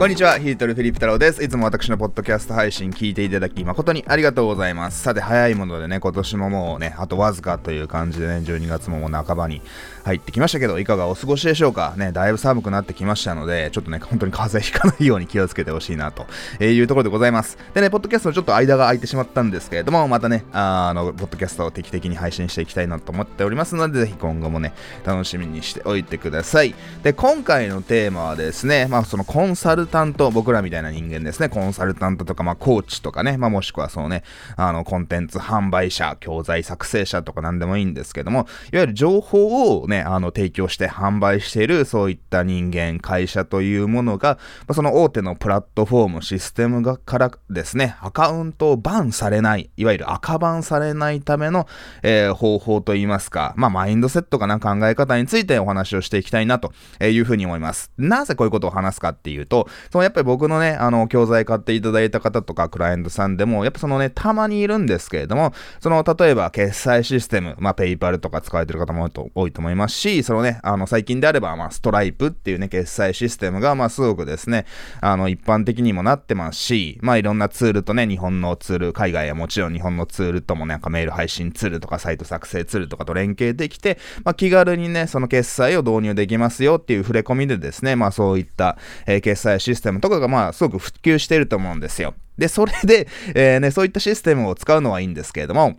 こんにちは、ヒートルフィリップ太郎です。いつも私のポッドキャスト配信聞いていただき誠にありがとうございます。さて、早いものでね、今年ももうね、あとわずかという感じでね、12月ももう半ばに入ってきましたけど、いかがお過ごしでしょうか？ね、だいぶ寒くなってきましたので、ちょっとね、本当に風邪ひかないように気をつけてほしいなというところでございます。でね、ポッドキャストちょっと間が空いてしまったんですけれども、またね、あの、ポッドキャストを定期的に配信していきたいなと思っておりますので、ぜひ今後もね、楽しみにしておいてください。で、今回のテーマはですね、まあ、そのコンサルタント、僕らみたいな人間ですね、コンサルタントとか、まあ、コーチとかね、まあ、もしくはそのね、あの、コンテンツ販売者、教材作成者とか何でもいいんですけども、いわゆる情報をね、あの、提供して販売している、そういった人間、会社というものが、まあ、その大手のプラットフォーム、システムがからですね、アカウントをバンされない、いわゆる赤バンされないための、えー、方法といいますか、まあ、マインドセットかな考え方についてお話をしていきたいなというふうに思います。なぜこういうことを話すかっていうと、そのやっぱり僕のね、あの、教材買っていただいた方とか、クライアントさんでも、やっぱそのね、たまにいるんですけれども、その、例えば、決済システム、まあ、ペイパルとか使われてる方も多いと思いますし、そのね、あの、最近であれば、まあ、ストライプっていうね、決済システムが、まあ、すごくですね、あの、一般的にもなってますし、まあ、いろんなツールとね、日本のツール、海外はもちろん日本のツールともね、なんかメール配信ツールとか、サイト作成ツールとかと連携できて、まあ、気軽にね、その決済を導入できますよっていう触れ込みでですね、まあ、そういった、えー、決済システムシステムとかが、まあ、すごく普及していると思うんですよ。で、それで、えー、ね、そういったシステムを使うのはいいんですけれども、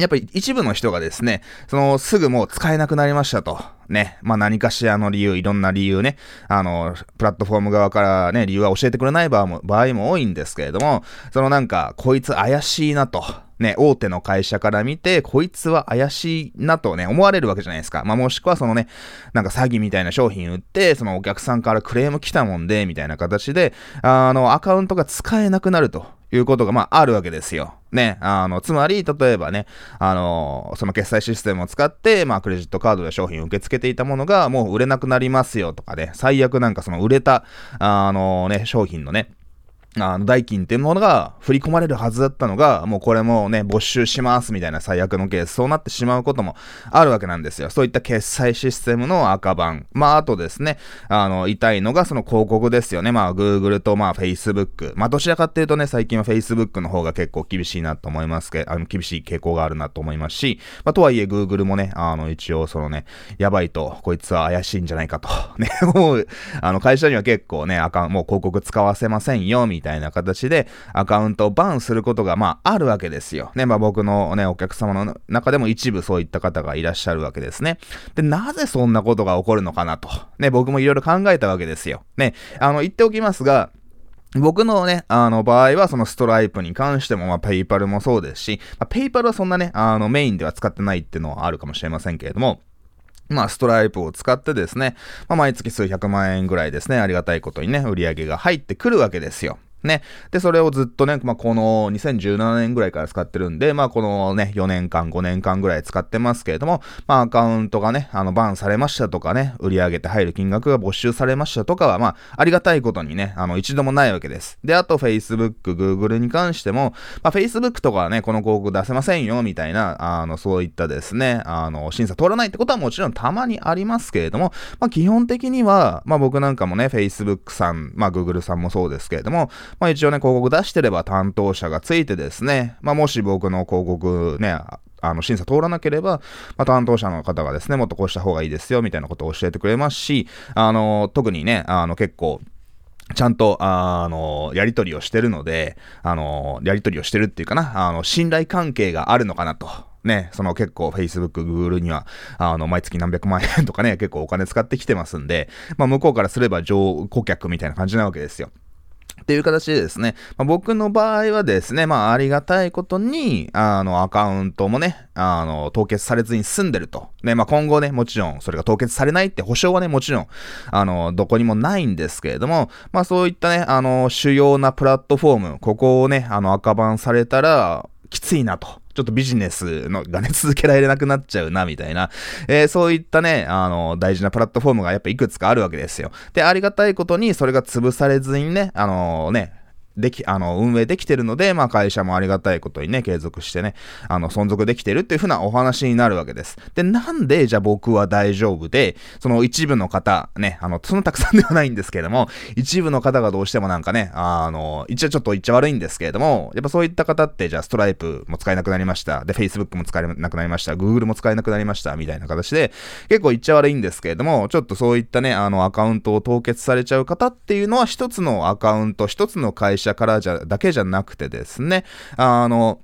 やっぱり一部の人がですね、そのすぐもう使えなくなりましたと。ね。まあ何かしらの理由、いろんな理由ね。あの、プラットフォーム側からね、理由は教えてくれない場合も場合も多いんですけれども、そのなんか、こいつ怪しいなと。ね、大手の会社から見て、こいつは怪しいなとね、思われるわけじゃないですか。まあ、もしくはそのね、なんか詐欺みたいな商品売って、そのお客さんからクレーム来たもんで、みたいな形で、あの、アカウントが使えなくなるということが、まあ、あるわけですよ。ね、あの、つまり、例えばね、あの、その決済システムを使って、まあ、クレジットカードで商品を受け付けていたものが、もう売れなくなりますよとかね、最悪なんかその売れた、あのね、商品のね、あの、代金っていうものが振り込まれるはずだったのが、もうこれもね、没収しますみたいな最悪のケース、そうなってしまうこともあるわけなんですよ。そういった決済システムの赤版。まあ、あとですね、あの、痛いのがその広告ですよね。まあ、Google とまあ、Facebook。まあ、どちらかっていうとね、最近は Facebook の方が結構厳しいなと思いますけど、あの、厳しい傾向があるなと思いますし、まあ、とはいえ Google もね、あの、一応そのね、やばいと、こいつは怪しいんじゃないかと。ね、もう、あの、会社には結構ね、アカもう広告使わせませんよ、みたいなみたいな形でアカウントをバンすることが、まあ、あるわけですよ。ね、まあ僕のね、お客様の中でも一部そういった方がいらっしゃるわけですね。で、なぜそんなことが起こるのかなと。ね、僕もいろいろ考えたわけですよ。ね、あの、言っておきますが、僕のね、あの場合はそのストライプに関しても、まあ、ペイパルもそうですし、まあ、ペイパルはそんなね、あのメインでは使ってないっていうのはあるかもしれませんけれども、まあ、ストライプを使ってですね、まあ、毎月数百万円ぐらいですね、ありがたいことにね、売り上げが入ってくるわけですよ。ね。で、それをずっとね、まあ、この2017年ぐらいから使ってるんで、まあ、このね、4年間、5年間ぐらい使ってますけれども、まあ、アカウントがね、あの、バンされましたとかね、売り上げて入る金額が没収されましたとかは、まあ、ありがたいことにね、あの、一度もないわけです。で、あと、Facebook、Google に関しても、まあ、Facebook とかはね、この広告出せませんよ、みたいな、あの、そういったですね、あの、審査通らないってことはもちろんたまにありますけれども、まあ、基本的には、まあ、僕なんかもね、Facebook さん、まあ、Google さんもそうですけれども、まあ一応ね、広告出してれば担当者がついてですね、まあもし僕の広告ね、あの、審査通らなければ、まあ、担当者の方がですね、もっとこうした方がいいですよ、みたいなことを教えてくれますし、あの、特にね、あの、結構、ちゃんと、あの、やりとりをしてるので、あの、やりとりをしてるっていうかな、あの、信頼関係があるのかなと。ね、その結構 Facebook、Google には、あの、毎月何百万円とかね、結構お金使ってきてますんで、まあ向こうからすれば上顧客みたいな感じなわけですよ。っていう形でですね、まあ、僕の場合はですね、まあありがたいことに、あの、アカウントもね、あの、凍結されずに済んでると。ね、まあ今後ね、もちろんそれが凍結されないって保証はね、もちろん、あの、どこにもないんですけれども、まあそういったね、あの、主要なプラットフォーム、ここをね、あの、赤番されたら、きついなと。ちょっとビジネスのがね、続けられなくなっちゃうな、みたいな、えー、そういったね、あの、大事なプラットフォームがやっぱいくつかあるわけですよ。で、ありがたいことに、それが潰されずにね、あのね、でき、あの、運営できてるので、まあ会社もありがたいことにね、継続してね、あの、存続できてるっていう風なお話になるわけです。で、なんで、じゃあ僕は大丈夫で、その一部の方、ね、あの、そのたくさんではないんですけれども、一部の方がどうしてもなんかね、あの、一応ちょっと言っちゃ悪いんですけれども、やっぱそういった方って、じゃあストライプも使えなくなりました。で、Facebook も使えなくなりました。Google も使えなくなりました。みたいな形で、結構言っちゃ悪いんですけれども、ちょっとそういったね、あの、アカウントを凍結されちゃう方っていうのは、一つのアカウント、一つの会社からじゃ、だけじゃなくてですね、あの、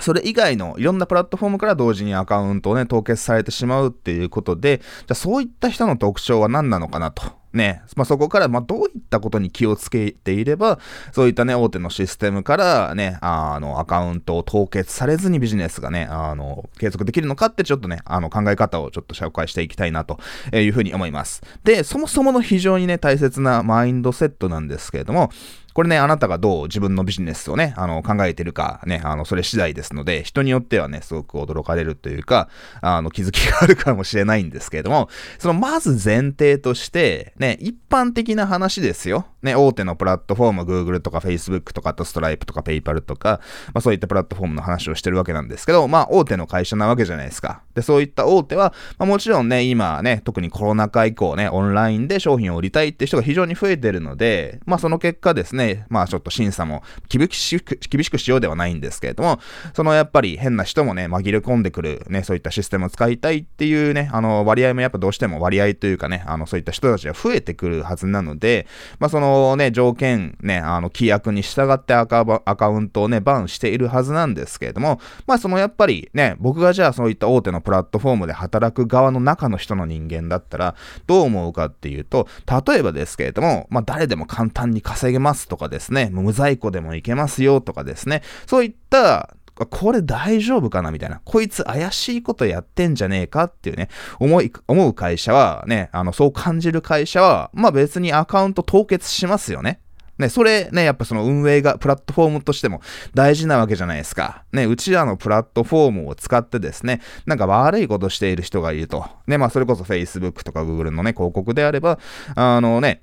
それ以外のいろんなプラットフォームから同時にアカウントをね、凍結されてしまうっていうことで、じゃあそういった人の特徴は何なのかなと。ね、まあ、そこから、ま、どういったことに気をつけていれば、そういったね、大手のシステムからね、あの、アカウントを凍結されずにビジネスがね、あの、継続できるのかってちょっとね、あの、考え方をちょっと紹介していきたいなというふうに思います。で、そもそもの非常にね、大切なマインドセットなんですけれども、これね、あなたがどう自分のビジネスをね、あの、考えてるか、ね、あの、それ次第ですので、人によってはね、すごく驚かれるというか、あの、気づきがあるかもしれないんですけれども、その、まず前提として、ね、一般的な話ですよ。ね、大手のプラットフォーム、Google とか Facebook とか、あと Stripe とか PayPal とか、まあそういったプラットフォームの話をしてるわけなんですけど、まあ大手の会社なわけじゃないですか。で、そういった大手は、まあもちろんね、今ね、特にコロナ禍以降ね、オンラインで商品を売りたいって人が非常に増えてるので、まあその結果ですね、まあちょっと審査も厳しく、厳しくしようではないんですけれども、そのやっぱり変な人もね、紛れ込んでくるね、そういったシステムを使いたいっていうね、あの割合もやっぱどうしても割合というかね、あのそういった人たちが増えてくるはずなので、まあそのね、条件ね、あの規約に従ってアカアカウントをね、バンしているはずなんですけれども、まあそのやっぱりね、僕がじゃあそういった大手のプラットフォームで働く側の中の人の人間だったら、どう思うかっていうと、例えばですけれども、まあ誰でも簡単に稼げますと。とかですね、無在庫でもいけますよとかですね、そういったこれ大丈夫かなみたいな。こいつ怪しいことやってんじゃねえかっていうね、思い、思う会社はね、あの、そう感じる会社は、まあ別にアカウント凍結しますよね。ね、それね、やっぱその運営が、プラットフォームとしても大事なわけじゃないですか。ね、うちらのプラットフォームを使ってですね、なんか悪いことしている人がいると。ね、まあそれこそ Facebook とか Google のね、広告であれば、あのね、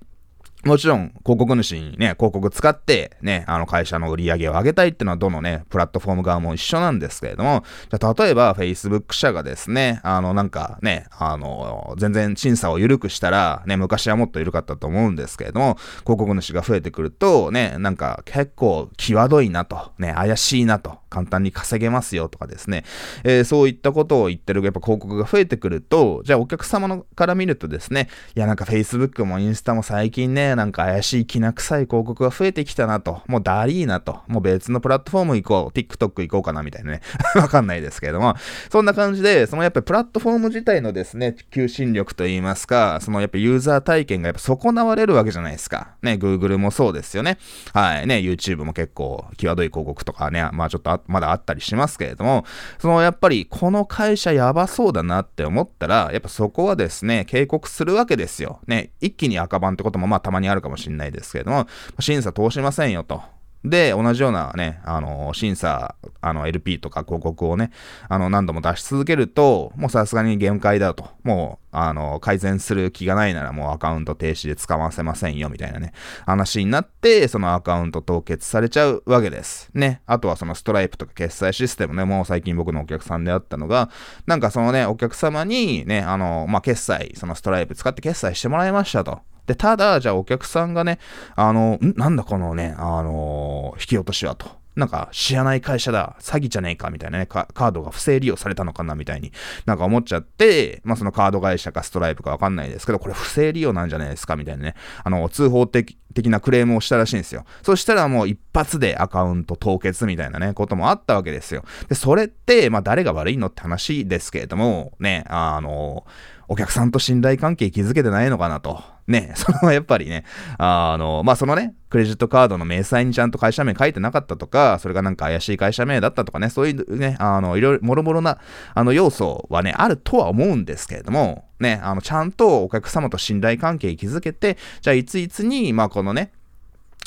もちろん、広告主にね、広告使って、ね、あの会社の売り上げを上げたいっていうのはどのね、プラットフォーム側も一緒なんですけれども、じゃ例えば Facebook 社がですね、あのなんかね、あの、全然審査を緩くしたら、ね、昔はもっと緩かったと思うんですけれども、広告主が増えてくると、ね、なんか結構際どいなと、ね、怪しいなと、簡単に稼げますよとかですね、えー、そういったことを言ってるやっぱ広告が増えてくると、じゃあお客様のから見るとですね、いやなんか Facebook もインスタも最近ね、なんか怪しいきな臭い広告が増えてきたなと、もうダリーなと、もう別のプラットフォーム行こう、TikTok 行こうかなみたいなね、わかんないですけれども、そんな感じで、そのやっぱりプラットフォーム自体のですね、求心力といいますか、そのやっぱユーザー体験がやっぱ損なわれるわけじゃないですか。ね、Google もそうですよね。はい、ね、YouTube も結構際どい広告とかね、まあちょっとまだあったりしますけれども、そのやっぱりこの会社やばそうだなって思ったら、やっぱそこはですね、警告するわけですよ。ね、一気に赤番ってこともまあたまににあるかもしれないですけれども、審査通しませんよと。で、同じようなね、あの、審査、あの、LP とか広告をね、あの、何度も出し続けると、もうさすがに限界だと。もう、あの、改善する気がないならもうアカウント停止で使わせませんよ、みたいなね、話になって、そのアカウント凍結されちゃうわけです。ね。あとはそのストライプとか決済システムね、もう最近僕のお客さんであったのが、なんかそのね、お客様にね、あの、まあ、決済、そのストライプ使って決済してもらいましたと。で、ただ、じゃあお客さんがね、あの、んなんだこのね、あの引き落としはと。なんか知らない会社だ、詐欺じゃねえかみたいなね、カードが不正利用されたのかなみたいになんか思っちゃって、まあそのカード会社かストライプかわかんないですけど、これ不正利用なんじゃないですかみたいなね、あの、通報的的なクレームをしたらしいんですよ。そしたらもう一発でアカウント凍結みたいなね、こともあったわけですよ。で、それって、まあ誰が悪いのって話ですけれども、ね、あの、お客さんと信頼関係築けてないのかなと。ね、そのやっぱりね、あの、まあ、そのね、クレジットカードの明細にちゃんと会社名書いてなかったとか、それがなんか怪しい会社名だったとかね、そういうね、あの、いろいろ、もろもろな、あの、要素はね、あるとは思うんですけれども、ね、あの、ちゃんとお客様と信頼関係築けて、じゃあ、いついつに、まあ、このね、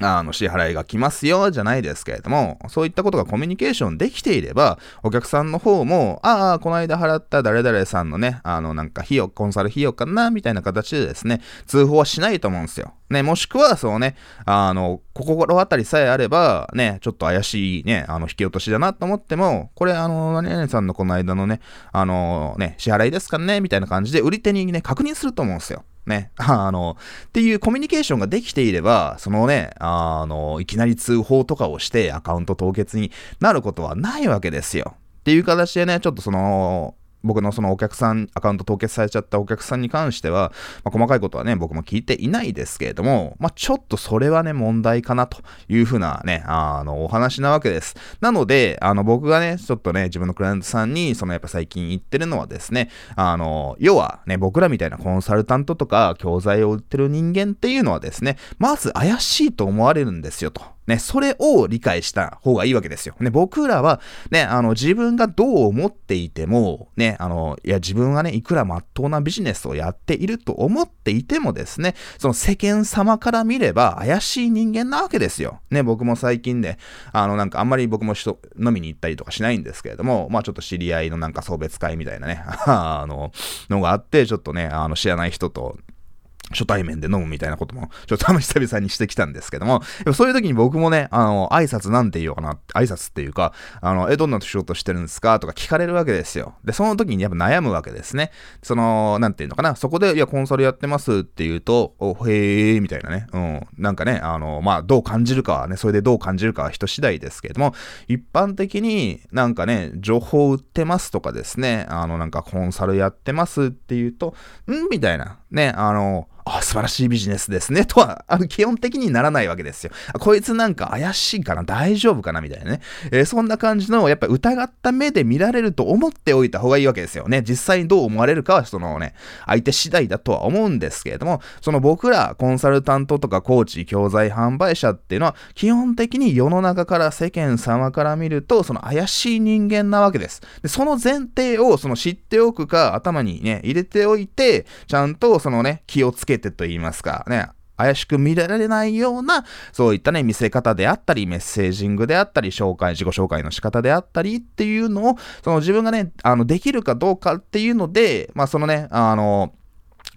あの、支払いが来ますよ、じゃないですけれども、そういったことがコミュニケーションできていれば、お客さんの方も、ああ、この間払った誰々さんのね、あの、なんか費用、コンサル費用かな、みたいな形でですね、通報はしないと思うんですよ。ね、もしくは、そうね、あの、心当たりさえあれば、ね、ちょっと怪しいね、あの、引き落としだなと思っても、これ、あの、何々さんのこの間のね、あの、ね、支払いですかね、みたいな感じで、売り手にね、確認すると思うんですよ。ね、あの、っていうコミュニケーションができていれば、そのね、あの、いきなり通報とかをしてアカウント凍結になることはないわけですよ。っていう形でね、ちょっとその、僕のそのお客さん、アカウント凍結されちゃったお客さんに関しては、まあ、細かいことはね、僕も聞いていないですけれども、まあ、ちょっとそれはね、問題かなというふうなね、あの、お話なわけです。なので、あの、僕がね、ちょっとね、自分のクライアントさんに、そのやっぱ最近言ってるのはですね、あの、要はね、僕らみたいなコンサルタントとか教材を売ってる人間っていうのはですね、まず怪しいと思われるんですよと。ね、それを理解した方がいいわけですよ。ね、僕らは、ね、あの、自分がどう思っていても、ね、あの、いや、自分はね、いくら真っ当なビジネスをやっていると思っていてもですね、その世間様から見れば怪しい人間なわけですよ。ね、僕も最近で、あの、なんかあんまり僕も人、飲みに行ったりとかしないんですけれども、まあちょっと知り合いのなんか送別会みたいなね、あの、のがあって、ちょっとね、あの、知らない人と、初対面で飲むみたいなことも、ちょっとあんま久々にしてきたんですけども、そういう時に僕もね、あの、挨拶なんて言おうかな、挨拶っていうか、あの、え、どんな仕事してるんですか？とか聞かれるわけですよ。で、その時にやっぱ悩むわけですね。その、なんていうのかな、そこで、いや、コンサルやってますって言うと、お、へー、みたいなね、うん、なんかね、あの、まあ、どう感じるかはね、それでどう感じるかは人次第ですけれども、一般的になんかね、情報売ってますとかですね、あの、なんかコンサルやってますって言うと、ん？みたいな、ね、あの、あ、素晴らしいビジネスですね。とは、あの、基本的にならないわけですよ。こいつなんか怪しいかな大丈夫かなみたいなね。えー、そんな感じの、やっぱり疑った目で見られると思っておいた方がいいわけですよね。実際にどう思われるかは、そのね、相手次第だとは思うんですけれども、その僕ら、コンサルタントとかコーチ、教材販売者っていうのは、基本的に世の中から世間様から見ると、その怪しい人間なわけです。で、その前提を、その知っておくか、頭にね、入れておいて、ちゃんとそのね、気をつけてと言いますか、ね、怪しく見られないような、そういったね、見せ方であったり、メッセージングであったり、紹介、自己紹介の仕方であったりっていうのを、その自分がね、あの、できるかどうかっていうので、まあ、そのね、あの、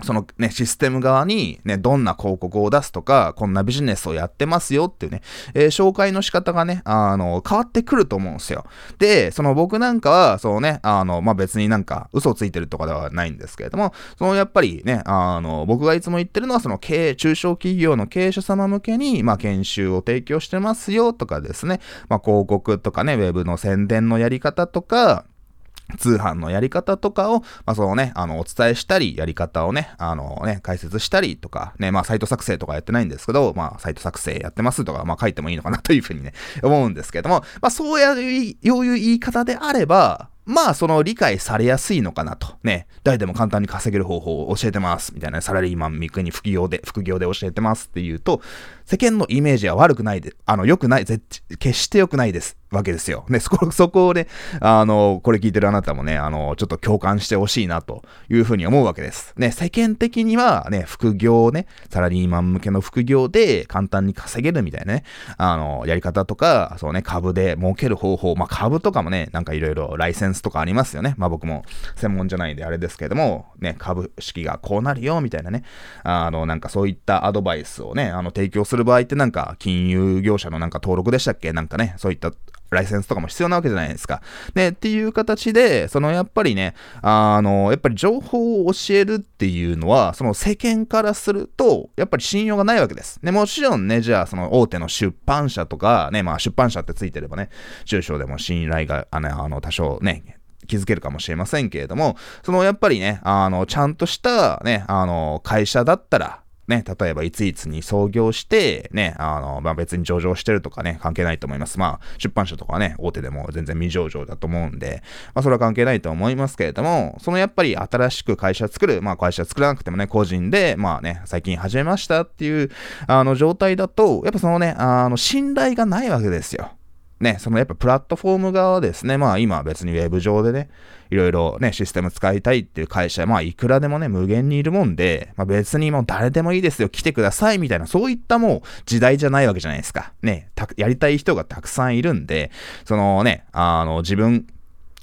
そのね、システム側にね、どんな広告を出すとか、こんなビジネスをやってますよっていうね、えー、紹介の仕方がね、あの、変わってくると思うんですよ。で、その僕なんかは、そうね、あの、まあ、別になんか嘘ついてるとかではないんですけれども、そのやっぱりね、あの、僕がいつも言ってるのは、その経営、中小企業の経営者様向けに、まあ、研修を提供してますよとかですね、まあ、広告とかね、ウェブの宣伝のやり方とか、通販のやり方とかを、まあ、そのね、あの、お伝えしたり、やり方をね、あのね、解説したりとか、ね、まあ、サイト作成とかやってないんですけど、まあ、サイト作成やってますとか、まあ、書いてもいいのかなというふうにね、思うんですけども、まあ、そういう、いう言い方であれば、まあ、その理解されやすいのかなと。ね、誰でも簡単に稼げる方法を教えてます。みたいな、サラリーマン、三国副業で、副業で教えてますっていうと、世間のイメージは悪くないで、あの、良くない、絶決して良くないです。わけですよ。ね、そこ、そこをね、あの、これ聞いてるあなたもね、あの、ちょっと共感してほしいなというふうに思うわけです。ね、世間的にはね、副業ね、サラリーマン向けの副業で簡単に稼げるみたいなね、あの、やり方とか、そうね、株で儲ける方法、まあ、株とかもね、なんかいろいろライセンスとかありますよね。まあ、僕も専門じゃないんであれですけども、ね、株式がこうなるよ、みたいなね、あの、なんかそういったアドバイスをね、あの、提供する場合ってなんか、金融業者のなんか登録でしたっけ？なんかね、そういったライセンスとかも必要なわけじゃないですか。で、っていう形で、そのやっぱりね、あの、やっぱり情報を教えるっていうのは、その世間からすると、やっぱり信用がないわけです。で、もちろんね、じゃあその大手の出版社とか、ね、まあ出版社ってついてればね、中小でも信頼が、あの、あの多少ね、気づけるかもしれませんけれども、そのやっぱりね、あの、ちゃんとしたね、あの、会社だったら、ね、例えばいついつに創業して、ね、あの、まあ、別に上場してるとかね、関係ないと思います。まあ、出版社とかね、大手でも全然未上場だと思うんで、まあ、それは関係ないと思いますけれども、そのやっぱり新しく会社作る、まあ、会社作らなくてもね、個人で、まあね、最近始めましたっていう、あの、状態だと、やっぱそのね、あの、信頼がないわけですよ。ね、そのやっぱプラットフォーム側ですね、まあ今別にウェブ上でね、いろいろね、システム使いたいっていう会社、まあいくらでもね、無限にいるもんで、まあ別にもう誰でもいいですよ、来てくださいみたいな、そういったもう時代じゃないわけじゃないですか。ね、やりたい人がたくさんいるんで、そのね、あの、自分、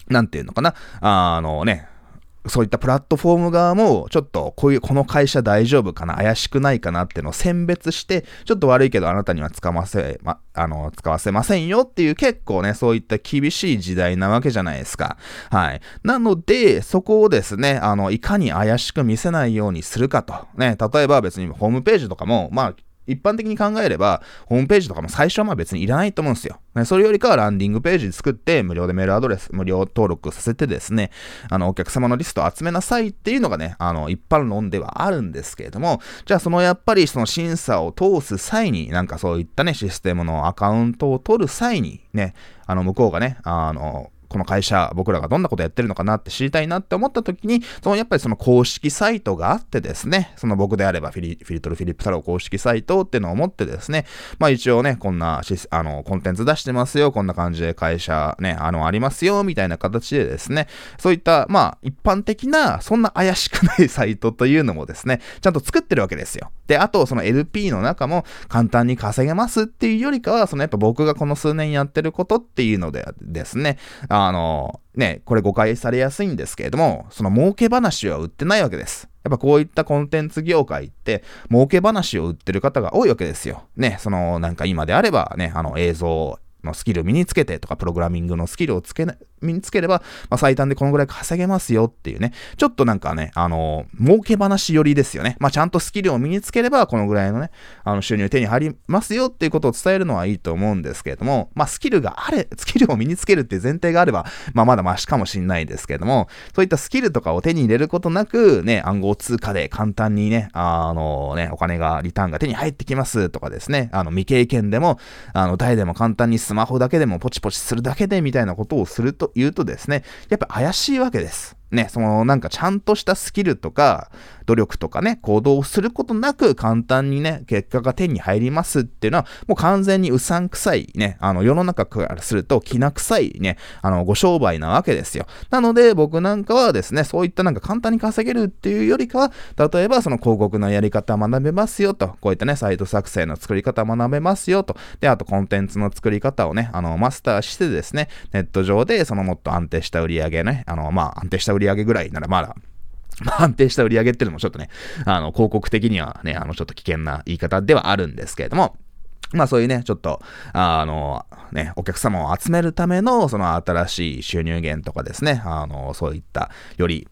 なんていうのかな、あのね、そういったプラットフォーム側も、ちょっとこういう、この会社大丈夫かな怪しくないかなっていうのを選別して、ちょっと悪いけどあなたには使わせ、ま、あの、使わせませんよっていう結構ね、そういった厳しい時代なわけじゃないですか。はい。なので、そこをですね、あの、いかに怪しく見せないようにするかと。ね、例えば別にホームページとかも、まあ、一般的に考えれば、ホームページとかも最初はまあ別にいらないと思うんですよ。それよりかはランディングページ作って、無料でメールアドレス、無料登録させてですね、あの、お客様のリストを集めなさいっていうのがね、あの、一般論ではあるんですけれども、じゃあそのやっぱりその審査を通す際に、なんかそういったね、システムのアカウントを取る際に、ね、あの、向こうがね、あの、この会社、僕らがどんなことやってるのかなって知りたいなって思った時に、そのやっぱりその公式サイトがあってですね、その僕であればフィリフィリトル・フィリップ・太郎公式サイトっていうのを持ってですね、まあ一応ね、こんなあのコンテンツ出してますよ、こんな感じで会社ね、あの、ありますよ、みたいな形でですね、そういった、まあ一般的な、そんな怪しくないサイトというのもですね、ちゃんと作ってるわけですよ。で、あとその LP の中も簡単に稼げますっていうよりかは、そのやっぱ僕がこの数年やってることっていうのでですね、あの、ね、これ誤解されやすいんですけれども、その儲け話は売ってないわけです。やっぱこういったコンテンツ業界って、儲け話を売ってる方が多いわけですよ。ね、そのなんか今であればね、あの映像のスキル身につけてとか、プログラミングのスキルをつけ身につければ、まあ、最短でこのぐらい稼げますよっていうね、ちょっとなんかね、あのー、儲け話寄りですよね。まあ、ちゃんとスキルを身につければ、このぐらいのね、あの、収入手に入りますよっていうことを伝えるのはいいと思うんですけれども、まあ、スキルがあれ、スキルを身につけるっていう前提があれば、まあ、まだマシかもしんないですけれども、そういったスキルとかを手に入れることなく、ね、暗号通貨で簡単にね、あのね、お金が、リターンが手に入ってきますとかですね、あの、未経験でも、あの、誰でも簡単にスマホだけでもポチポチするだけでみたいなことをすると言うとですね、やっぱ怪しいわけです。ね、そのなんかちゃんとしたスキルとか努力とかね、行動をすることなく簡単にね、結果が手に入りますっていうのは、もう完全にうさんくさいね、あの世の中からするときな臭いね、あのご商売なわけですよ。なので僕なんかはですね、そういったなんか簡単に稼げるっていうよりかは、例えばその広告のやり方学べますよと、こういったね、サイト作成の作り方学べますよと、で、あとコンテンツの作り方をね、あのマスターしてですね、ネット上でそのもっと安定した売り上げね、あのまあ安定した売り上げぐらいならまだ、安定した売り上げっていうのもちょっとね、あの、広告的にはね、あの、ちょっと危険な言い方ではあるんですけれども、まあそういうね、ちょっと、あの、ね、お客様を集めるための、その新しい収入源とかですね、あの、そういった、より、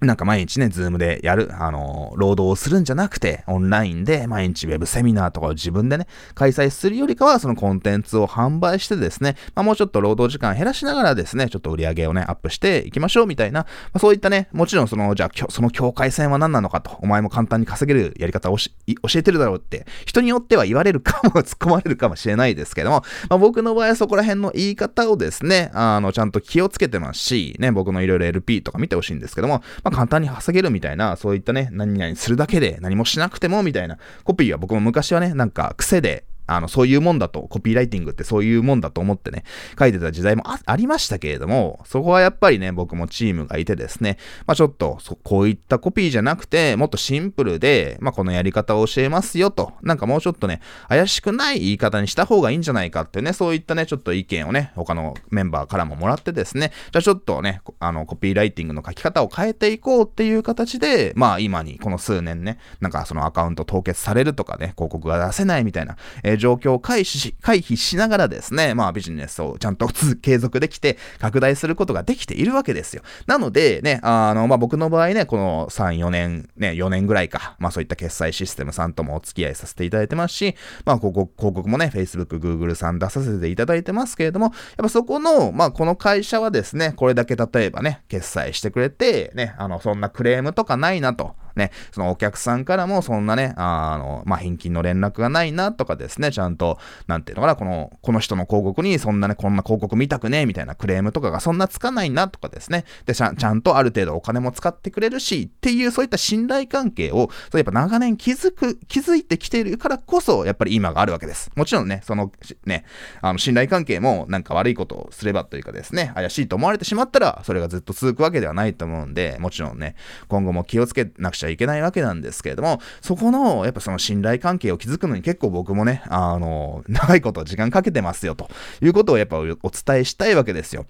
なんか毎日ね、 Zoom でやる、あの、労働をするんじゃなくて、オンラインで毎日ウェブセミナーとかを自分でね、開催するよりかは、そのコンテンツを販売してですね、まあ、もうちょっと労働時間減らしながらですね、ちょっと売り上げをね、アップしていきましょうみたいな、まあ、そういったね、もちろんその、じゃあ、その境界線は何なのかと、お前も簡単に稼げるやり方を教えてるだろうって、人によっては言われるかも、突っ込まれるかもしれないですけども、まあ、僕の場合はそこら辺の言い方をですね、あの、ちゃんと気をつけてますし、ね、僕のいろいろ LP とか見てほしいんですけども、まあ、まあ簡単に稼げるみたいな、そういったね、何々するだけで何もしなくてもみたいなコピーは僕も昔はね、なんか癖であの、そういうもんだと、コピーライティングってそういうもんだと思ってね、書いてた時代もありましたけれども、そこはやっぱりね、僕もチームがいてですね、まあちょっと、こういったコピーじゃなくて、もっとシンプルで、まあこのやり方を教えますよと、なんかもうちょっとね、怪しくない言い方にした方がいいんじゃないかってね、そういったね、ちょっと意見をね、他のメンバーからももらってですね、じゃあちょっとね、あの、コピーライティングの書き方を変えていこうっていう形で、まあ今にこの数年ね、なんかそのアカウント凍結されるとかね、広告が出せないみたいな、えー、状況を回避し、回避しながらですね、まあビジネスをちゃんと継続できて、拡大することができているわけですよ。なので、ね、あの、まあ僕の場合ね、この3、4年、ね、4年ぐらいか、まあそういった決済システムさんともお付き合いさせていただいてますし、まあ広告広告もね、Facebook、Google さん出させていただいてますけれども、やっぱそこの、まあこの会社はですね、これだけ例えばね、決済してくれて、ね、あの、そんなクレームとかないなと。ね、そのお客さんからもそんなね、あの、まあ、返金の連絡がないなとかですね、ちゃんと、なんていうのかな、この、この人の広告にそんなね、こんな広告見たくねえみたいなクレームとかがそんなつかないなとかですね、で、ちゃちゃんとある程度お金も使ってくれるし、っていうそういった信頼関係を、そうやっぱ長年築く、築いてきているからこそ、やっぱり今があるわけです。もちろんね、その、ね、あの、信頼関係もなんか悪いことをすればというかですね、怪しいと思われてしまったら、それがずっと続くわけではないと思うんで、もちろんね、今後も気をつけなくちゃゃいけないわけなんですけれども、そこの、やっぱその信頼関係を築くのに結構僕もね、あの、長いこと時間かけてますよ、ということをやっぱお伝えしたいわけですよ。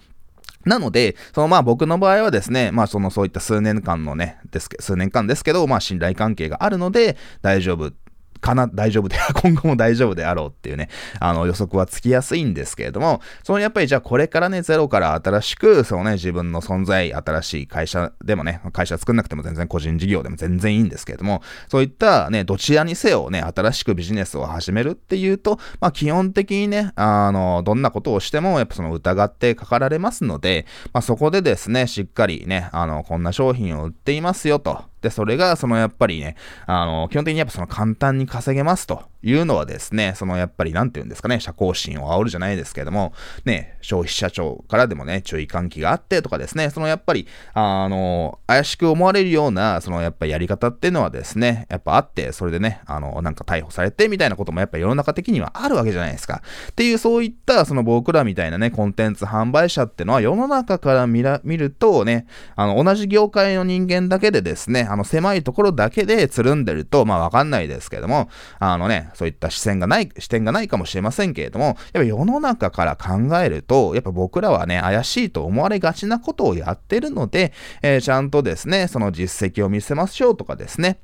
なので、そのまあ僕の場合はですね、まあそのそういった数年間のね、です数年間ですけど、まあ信頼関係があるので大丈夫かな、大丈夫で、今後も大丈夫であろうっていうね、あの予測はつきやすいんですけれども、そのやっぱりじゃあこれからね、ゼロから新しく、そのね、自分の存在、新しい会社でもね、会社作んなくても全然個人事業でも全然いいんですけれども、そういったね、どちらにせよね、新しくビジネスを始めるっていうと、まあ基本的にね、あの、どんなことをしても、やっぱその疑ってかかられますので、まあそこでですね、しっかりね、あの、こんな商品を売っていますよと。で、それが、そのやっぱりね、あの、基本的にやっぱその簡単に稼げますと。いうのはですね、そのやっぱりなんて言うんですかね、社交心を煽るじゃないですけども、ね、消費者庁からでもね、注意喚起があってとかですね、そのやっぱり、あの、怪しく思われるような、そのやっぱりやり方っていうのはですね、やっぱあって、それでね、あの、なんか逮捕されてみたいなこともやっぱ世の中的にはあるわけじゃないですか。っていう、そういった、その僕らみたいなね、コンテンツ販売者ってのは世の中から見ら、見るとね、あの、同じ業界の人間だけでですね、あの、狭いところだけでつるんでると、まあわかんないですけども、あのね、そういった視線がない、視点がないかもしれませんけれども、やっぱ世の中から考えると、やっぱ僕らはね、怪しいと思われがちなことをやってるので、えー、ちゃんとですね、その実績を見せましょうとかですね、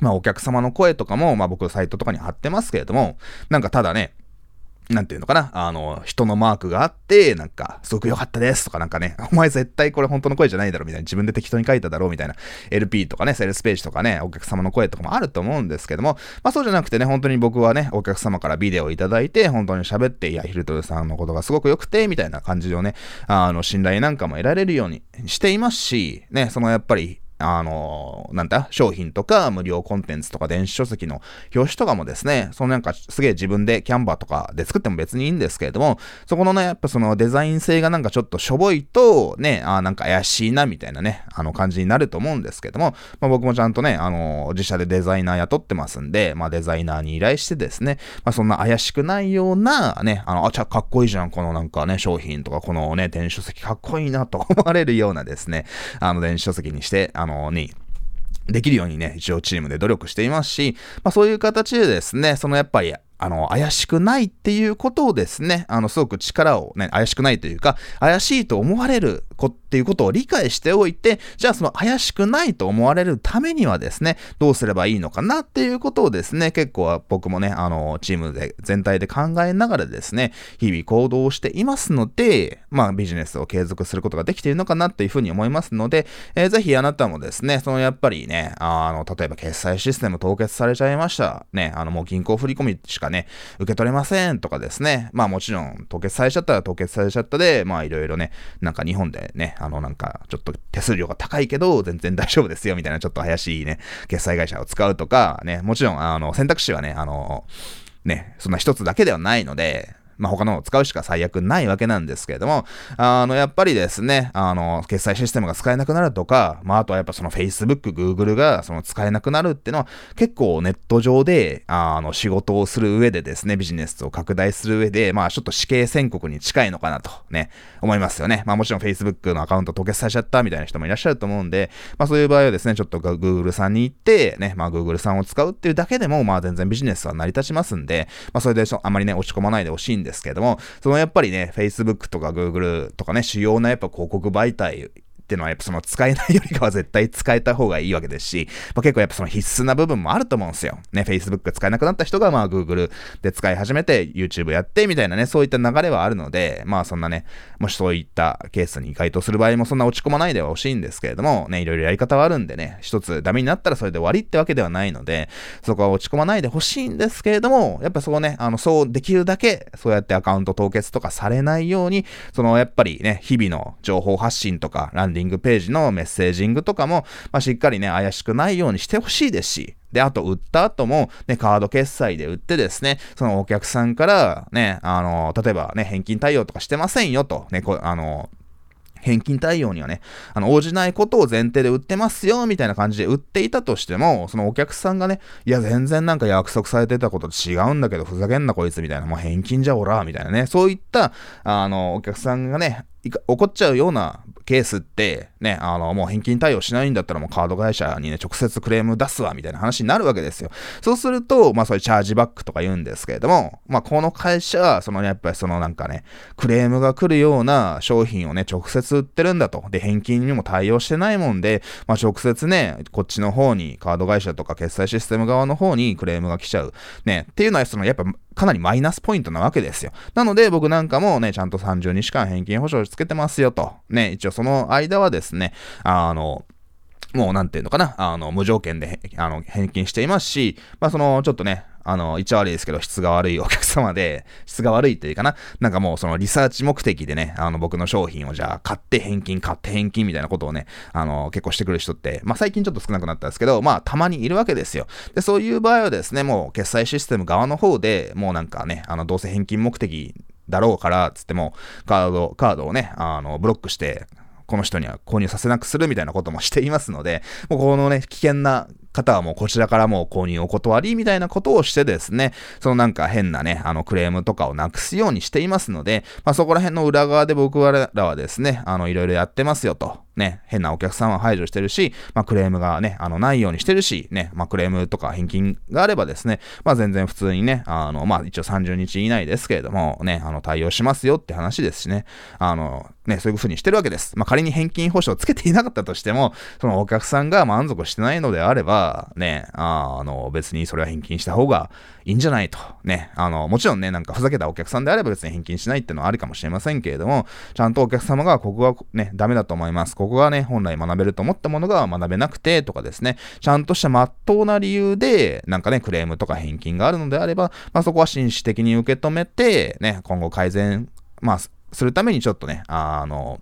まあお客様の声とかも、まあ僕サイトとかに貼ってますけれども、なんかただね、なんていうのかな？あの、人のマークがあって、なんか、すごく良かったですとかなんかね、お前絶対これ本当の声じゃないだろみたいな、自分で適当に書いただろうみたいな、LP とかね、セールスページとかね、お客様の声とかもあると思うんですけども、まあそうじゃなくてね、本当に僕はね、お客様からビデオをいただいて、本当に喋って、いや、ヒルトルさんのことがすごく良くて、みたいな感じをね、あの、信頼なんかも得られるようにしていますし、ね、そのやっぱり、あの、なんだ、商品とか無料コンテンツとか電子書籍の表紙とかもですね、そのなんかすげえ自分でキャンバーとかで作っても別にいいんですけれども、そこのね、やっぱそのデザイン性がなんかちょっとしょぼいと、ね、あなんか怪しいなみたいなね、あの感じになると思うんですけども、まあ、僕もちゃんとね、あの、自社でデザイナー雇ってますんで、まあデザイナーに依頼してですね、まあそんな怪しくないような、ね、あの、あ、ちゃ、かっこいいじゃん、このなんかね、商品とか、このね、電子書籍かっこいいなと思われるようなですね、あの電子書籍にして、あの、のに、できるようにね、一応チームで努力していますし、まあそういう形でですね、そのやっぱりあの、怪しくないっていうことをですね、あの、すごく力をね、怪しくないというか、怪しいと思われるこっていうことを理解しておいて、じゃあその怪しくないと思われるためにはですね、どうすればいいのかなっていうことをですね、結構僕もね、あの、チームで全体で考えながらですね、日々行動していますので、まあビジネスを継続することができているのかなっていうふうに思いますので、えー、ぜひあなたもですね、そのやっぱりね、あの、例えば決済システム凍結されちゃいました。ね、あの、もう銀行振込しかね、受け取れませんとかですね。まあもちろん、凍結されちゃったら凍結されちゃったで、まあいろいろね、なんか日本でね、あのなんかちょっと手数料が高いけど、全然大丈夫ですよみたいなちょっと怪しいね、決済会社を使うとか、ね、もちろん、あの、選択肢はね、あの、ね、そんな一つだけではないので、まあ、他のを使うしか最悪ないわけなんですけれども、あの、やっぱりですね、あの、決済システムが使えなくなるとか、まあ、あとはやっぱその Facebook、Google がその使えなくなるっていうのは、結構ネット上で、あの、仕事をする上でですね、ビジネスを拡大する上で、まあ、ちょっと死刑宣告に近いのかなとね、思いますよね。まあ、もちろん Facebook のアカウント凍結されちゃったみたいな人もいらっしゃると思うんで、まあ、そういう場合はですね、ちょっと Google さんに行って、ね、まあ、Google さんを使うっていうだけでも、まあ、全然ビジネスは成り立ちますんで、まあ、それであまりね、落ち込まないでほしいんですけれども、そのやっぱりね、Facebook とか Google とかね、主要なやっぱ広告媒体っていうのはやっぱその使えないよりかは絶対使えた方がいいわけですし、まあ、結構やっぱその必須な部分もあると思うんですよ。ね、Facebook が使えなくなった人がまあ Google で使い始めて YouTube やってみたいなね、そういった流れはあるので、まあそんなね、もしそういったケースに該当する場合もそんな落ち込まないでほしいんですけれども、ね、いろいろやり方はあるんでね、一つダメになったらそれで終わりってわけではないので、そこは落ち込まないでほしいんですけれども、やっぱそうね、あの、そうできるだけ、そうやってアカウント凍結とかされないように、そのやっぱりね、日々の情報発信とか、ランディディングページのメッセージングとかも、まあ、しっかりね、怪しくないようにしてほしいですし、で、あと、売った後も、ね、カード決済で売ってですね、そのお客さんから、ね、あの、例えばね、返金対応とかしてませんよと、ね、こあの、返金対応にはね、あの、応じないことを前提で売ってますよ、みたいな感じで売っていたとしても、そのお客さんがね、いや、全然なんか約束されてたことと違うんだけど、ふざけんなこいつ、みたいな、もう返金じゃおら、みたいなね、そういった、あの、お客さんがね、怒っちゃうようなケースって、ね、あの、もう返金対応しないんだったらもうカード会社にね、直接クレーム出すわ、みたいな話になるわけですよ。そうすると、まあそういうチャージバックとか言うんですけれども、まあこの会社は、その、ね、やっぱりそのなんかね、クレームが来るような商品をね、直接売ってるんだと。で、返金にも対応してないもんで、まあ直接ね、こっちの方に、カード会社とか決済システム側の方にクレームが来ちゃう。ね、っていうのは、その、やっぱかなりマイナスポイントなわけですよ。なので僕なんかもね、ちゃんと30日間返金保証つけてますよと。ね、一応その間はですね、あの、もうなんていうのかな、あの、無条件で、あの、返金していますし、まあその、ちょっとね、あの、一応悪いですけど、質が悪いお客様で、質が悪いというかな、なんかもうそのリサーチ目的でね、あの、僕の商品をじゃあ、買って返金、買って返金みたいなことをね、あの、結構してくる人って、まあ最近ちょっと少なくなったんですけど、まあたまにいるわけですよ。で、そういう場合はですね、もう決済システム側の方で、もうなんかね、あの、どうせ返金目的だろうから、つっても、カード、カードをね、あの、ブロックして、この人には購入させなくするみたいなこともしていますので、もうこのね、危険な方はもうこちらからもう購入お断りみたいなことをしてですね、そのなんか変なね、あのクレームとかをなくすようにしていますので、まあそこら辺の裏側で僕らはですね、あのいろいろやってますよと。ね、変なお客さんは排除してるし、まあクレームがね、あのないようにしてるし、ね、まあクレームとか返金があればですね、まあ全然普通にね、あの、まあ一応30日以内ですけれども、ね、あの対応しますよって話ですしね、あの、ね、そういう風にしてるわけです。まあ仮に返金保証をつけていなかったとしても、そのお客さんが満足してないのであれば、ね、ああの、別にそれは返金した方がいいんじゃないと。ね、あの、もちろんね、なんかふざけたお客さんであれば別に返金しないっていうのはあるかもしれませんけれども、ちゃんとお客様がここがね、ダメだと思います。ここがね、本来学べると思ったものが学べなくてとかですね、ちゃんとした真っ当な理由で、なんかね、クレームとか返金があるのであれば、まあそこは真摯的に受け止めて、ね、今後改善、まあ、するためにちょっとね、あの、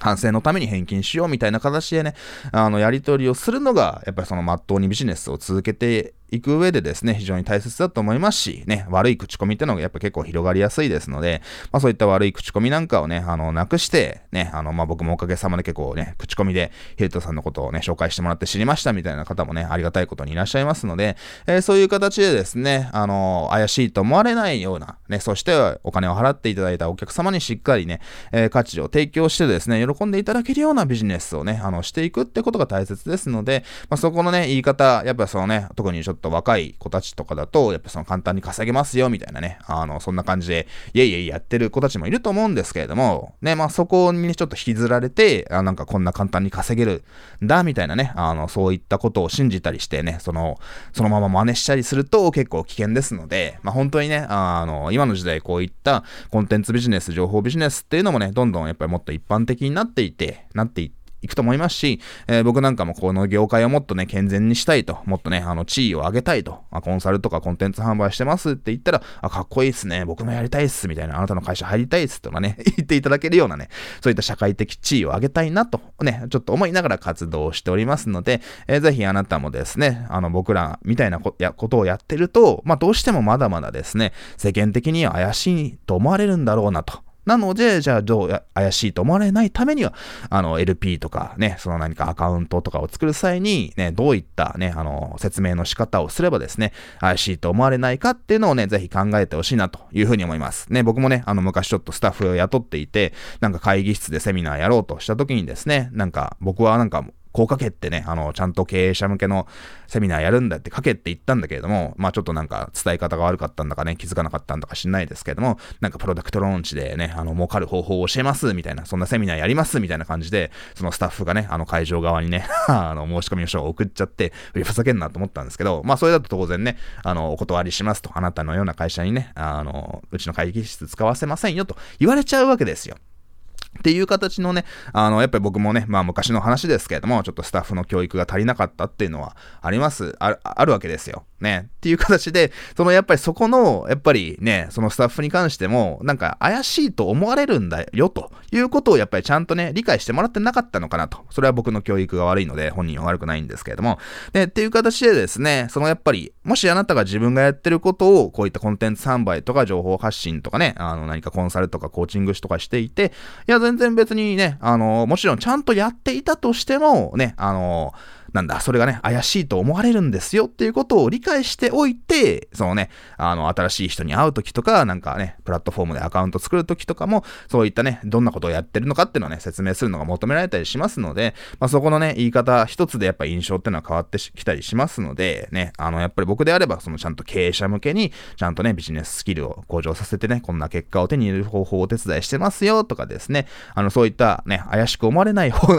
反省のために返金しようみたいな形でね、あの、やり取りをするのが、やっぱりその真っ当にビジネスを続けていく上でですね、非常に大切だと思いますし、ね、悪い口コミってのがやっぱ結構広がりやすいですので、まあそういった悪い口コミなんかをね、あの、なくして、ね、あの、まあ僕もおかげさまで結構ね、口コミでヒルトさんのことをね、紹介してもらって知りましたみたいな方もね、ありがたいことにいらっしゃいますので、えー、そういう形でですね、あの、怪しいと思われないような、ね、そしてお金を払っていただいたお客様にしっかりね、えー、価値を提供してですね、喜んでいただけるようなビジネスをね、あの、していくってことが大切ですので、まあそこのね、言い方、やっぱそのね、特にちょっとと若い子たちとかだと、やっぱその簡単に稼げますよ、みたいなね、あの、そんな感じで、イェイイェイやってる子たちもいると思うんですけれども、ね、まあそこにね、ちょっと引きずられて、あなんかこんな簡単に稼げるんだ、みたいなね、あの、そういったことを信じたりしてね、その、そのまま真似したりすると結構危険ですので、まあ本当にね、あの、今の時代こういったコンテンツビジネス、情報ビジネスっていうのもね、どんどんやっぱりもっと一般的になっていて、なっていって、いくと思いますし、えー、僕なんかもこの業界をもっとね、健全にしたいと、もっとね、あの、地位を上げたいと、あコンサルとかコンテンツ販売してますって言ったら、あ、かっこいいっすね、僕もやりたいっす、みたいな、あなたの会社入りたいっすとかね、言っていただけるようなね、そういった社会的地位を上げたいなと、ね、ちょっと思いながら活動しておりますので、えー、ぜひあなたもですね、あの、僕らみたいなこやことをやってると、まあ、どうしてもまだまだですね、世間的には怪しいと思われるんだろうなと。なので、じゃあどうや怪しいと思われないためには、あの、LP とかね、その何かアカウントとかを作る際に、ね、どういったね、あの、説明の仕方をすればですね、怪しいと思われないかっていうのをね、ぜひ考えてほしいなというふうに思います。ね、僕もね、あの、昔ちょっとスタッフを雇っていて、なんか会議室でセミナーやろうとした時にですね、なんか僕はなんかこう書けってね、あの、ちゃんと経営者向けのセミナーやるんだって書けって言ったんだけれども、まあちょっとなんか伝え方が悪かったんだかね、気づかなかったんだか知んないですけれども、なんかプロダクトローンチでね、あの、儲かる方法を教えますみたいな、そんなセミナーやりますみたいな感じで、そのスタッフがね、あの会場側にね、あの、申し込み書を送っちゃって、ふざけんなと思ったんですけど、まあそれだと当然ね、あの、お断りしますと、あなたのような会社にね、あの、うちの会議室使わせませんよと言われちゃうわけですよ。っていう形のね、あの、やっぱり僕もね、まあ昔の話ですけれども、ちょっとスタッフの教育が足りなかったっていうのはあります、あるわけですよ。ね。っていう形で、そのやっぱりそこの、やっぱりね、そのスタッフに関しても、なんか怪しいと思われるんだよ、ということをやっぱりちゃんとね、理解してもらってなかったのかなと。それは僕の教育が悪いので、本人は悪くないんですけれども。で、っていう形でですね、そのやっぱり、もしあなたが自分がやってることを、こういったコンテンツ販売とか情報発信とかね、あの何かコンサルとかコーチングとかしていて、いや、全然別にね、あの、もちろんちゃんとやっていたとしても、ね、あの、なんだ、それがね、怪しいと思われるんですよっていうことを理解しておいて、そのね、あの、新しい人に会うときとか、なんかね、プラットフォームでアカウント作るときとかも、そういったね、どんなことをやってるのかっていうのをね、説明するのが求められたりしますので、まあ、そこのね、言い方一つでやっぱ印象っていうのは変わってきたりしますので、ね、あの、やっぱり僕であれば、そのちゃんと経営者向けに、ちゃんとね、ビジネススキルを向上させてね、こんな結果を手に入れる方法をお手伝いしてますよとかですね、あの、そういったね、怪しく思われない方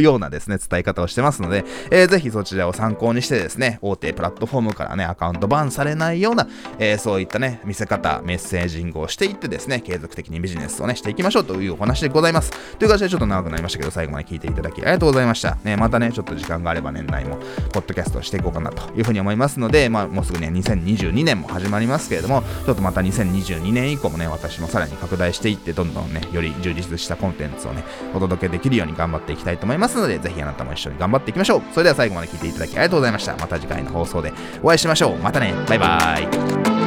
ようなですね、伝え方をしてますので、えー、ぜひそちらを参考にしてですね、大手プラットフォームからね、アカウントバンされないような、えー、そういったね、見せ方、メッセージングをしていってですね、継続的にビジネスをね、していきましょうというお話でございます。という形でちょっと長くなりましたけど、最後まで聞いていただきありがとうございました。ね、またね、ちょっと時間があれば年内も、ポッドキャストしていこうかなというふうに思いますので、まあ、もうすぐね、2022年も始まりますけれども、ちょっとまた2022年以降もね、私もさらに拡大していって、どんどんね、より充実したコンテンツをね、お届けできるように頑張っていきたいと思いますので、ぜひあなたも一緒に頑張っていきましょう。それでは最後まで聞いていただきありがとうございました。また次回の放送でお会いしましょう。またね。バイバーイ。